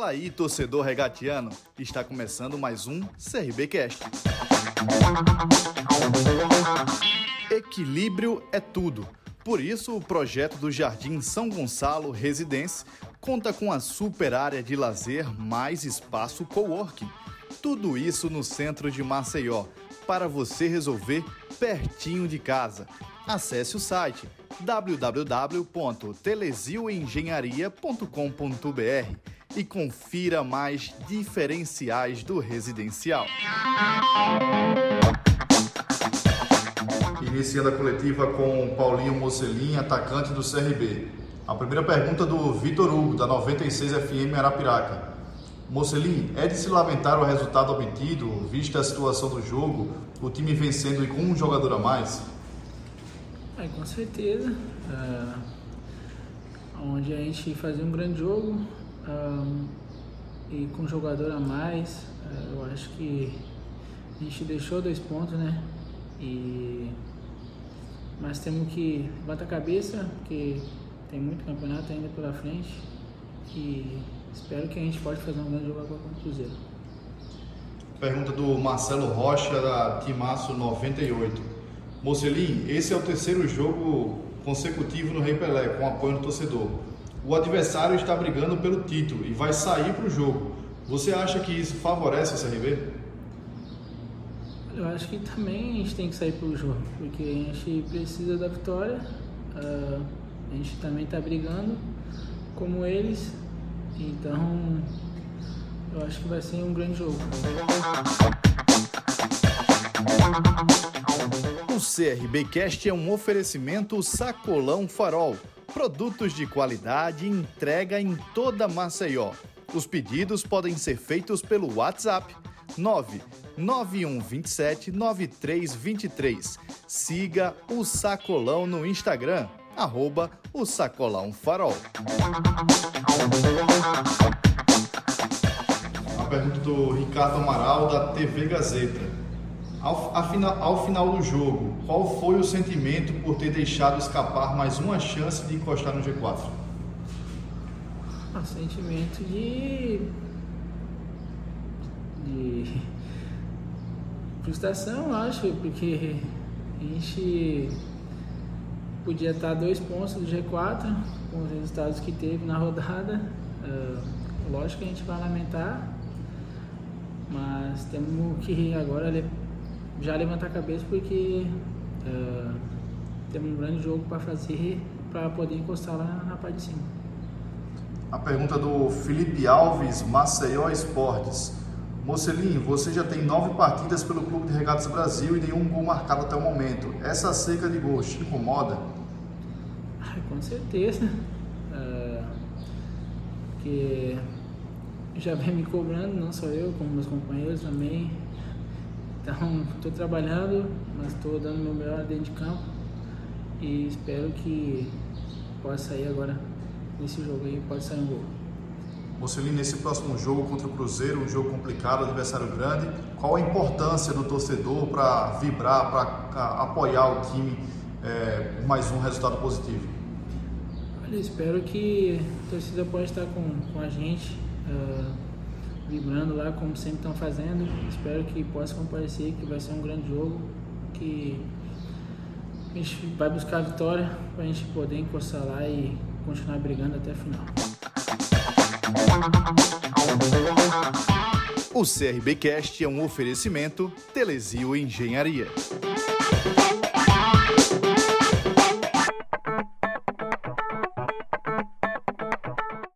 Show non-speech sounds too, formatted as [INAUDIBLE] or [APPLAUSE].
Fala aí, torcedor regatiano. Está começando mais um CRBcast. Equilíbrio é tudo. Por isso, o projeto do Jardim São Gonçalo Residência conta com a super área de lazer mais espaço coworking. Tudo isso no centro de Maceió, para você resolver pertinho de casa. Acesse o site www.telesioengenharia.com.br e confira mais diferenciais do residencial. Iniciando a coletiva com Paulinho Mocelin, atacante do CRB. A primeira pergunta do Vitor Hugo, da 96 FM Arapiraca. Mocelin, é de se lamentar o resultado obtido, vista a situação do jogo, o time vencendo e com um jogador a mais? É, com certeza. Uh, onde a gente fazia um grande jogo uh, e com um jogador a mais, uh, eu acho que a gente deixou dois pontos, né? E, mas temos que bater a cabeça, porque tem muito campeonato ainda pela frente. E espero que a gente pode fazer um grande jogo agora com o Cruzeiro. Pergunta do Marcelo Rocha, da Timaço 98. Mocelin, esse é o terceiro jogo consecutivo no Rei Pelé, com apoio do torcedor. O adversário está brigando pelo título e vai sair para o jogo. Você acha que isso favorece o CRB? Eu acho que também a gente tem que sair para o jogo, porque a gente precisa da vitória. Uh, a gente também está brigando como eles, então eu acho que vai ser um grande jogo. O CRBcast é um oferecimento Sacolão Farol. Produtos de qualidade entrega em toda Maceió. Os pedidos podem ser feitos pelo WhatsApp 99127 9323. Siga o Sacolão no Instagram, arroba o Sacolão Farol. A pergunta do Ricardo Amaral, da TV Gazeta. Ao, ao, final do jogo, qual foi o sentimento por ter deixado escapar mais uma chance de encostar no G4? Um sentimento de. de. frustração, acho, porque a gente podia estar dois pontos do G4 com os resultados que teve na rodada. Uh, lógico que a gente vai lamentar, mas temos que agora já levantar a cabeça porque uh, temos um grande jogo para fazer para poder encostar lá na parte de cima. A pergunta do Felipe Alves, Maceió Esportes. Mocelin, você já tem nove partidas pelo Clube de Regatas Brasil e nenhum gol marcado até o momento. Essa seca de gols te incomoda? Ah, com certeza. Uh, porque já vem me cobrando, não só eu, como meus companheiros também. Então, [LAUGHS] estou trabalhando, mas estou dando meu melhor dentro de campo e espero que possa sair agora nesse jogo aí, pode sair um gol. Mocelin, nesse próximo jogo contra o Cruzeiro, um jogo complicado, adversário grande, qual a importância do torcedor para vibrar, para apoiar o time é, mais um resultado positivo? Olha, espero que a torcida possa estar com, com a gente. Uh, vibrando lá como sempre estão fazendo. Espero que possa comparecer, que vai ser um grande jogo, que a gente vai buscar a vitória para a gente poder encostar lá e continuar brigando até a final. O CRBcast é um oferecimento Telesio Engenharia.